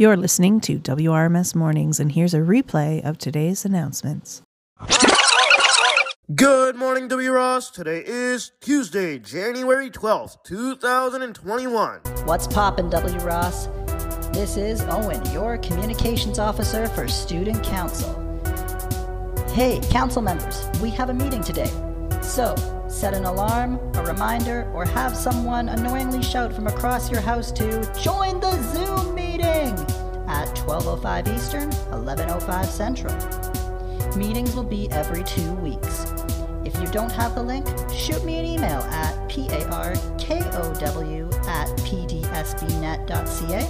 You're listening to WRMS Mornings, and here's a replay of today's announcements. Good morning, W. Ross. Today is Tuesday, January 12th, 2021. What's poppin', W. Ross? This is Owen, your communications officer for Student Council. Hey, council members, we have a meeting today. So, set an alarm, a reminder, or have someone annoyingly shout from across your house to join the Zoom meeting at 12:05 Eastern, 11:05 Central. Meetings will be every 2 weeks. If you don't have the link, shoot me an email at parkow at pdsbnet.ca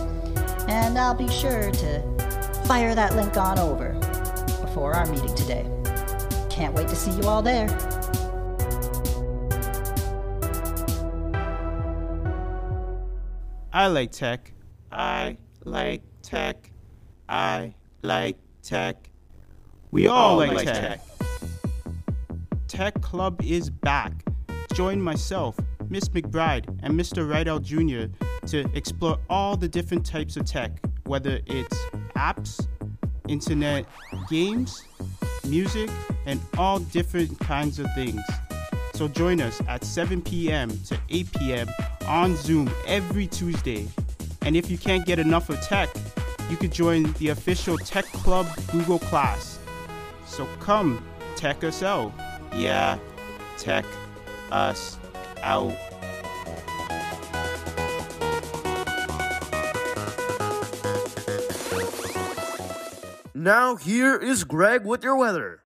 and I'll be sure to fire that link on over before our meeting today. Can't wait to see you all there. I like tech. I like tech. I like tech. We all like, tech. Tech Club is back. Join myself, Miss McBride, and Mr. Rydell Jr. to explore all the different types of tech, whether it's apps, internet, games, music, and all different kinds of things. So join us at 7 p.m. to 8 p.m. on Zoom every Tuesday. And if you can't get enough of tech, you could join the official Tech Club Google class. So come, tech us out. Yeah, tech us out. Now, here is Greg with your weather.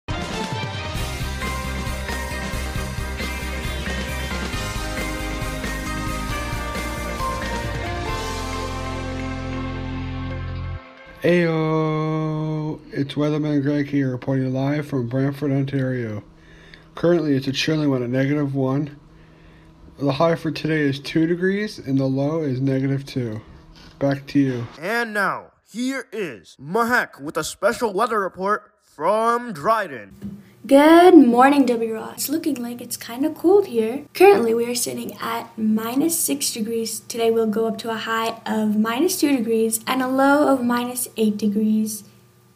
Ayo! It's Weatherman Greg here, reporting live from Brantford, Ontario. Currently, it's a chilly one at negative one. The high for today is 2 degrees, and the low is negative 2. Back to you. And now, here is Mahek with a special weather report from Dryden. Good morning, W. Ross. It's looking like it's kind of cold here. Currently, we are sitting at minus 6 degrees. Today, we'll go up to a high of minus 2 degrees and a low of minus 8 degrees,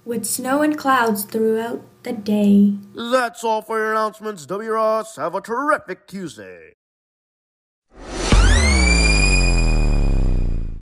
with snow and clouds throughout the day. That's all for your announcements, W. Ross. Have a terrific Tuesday.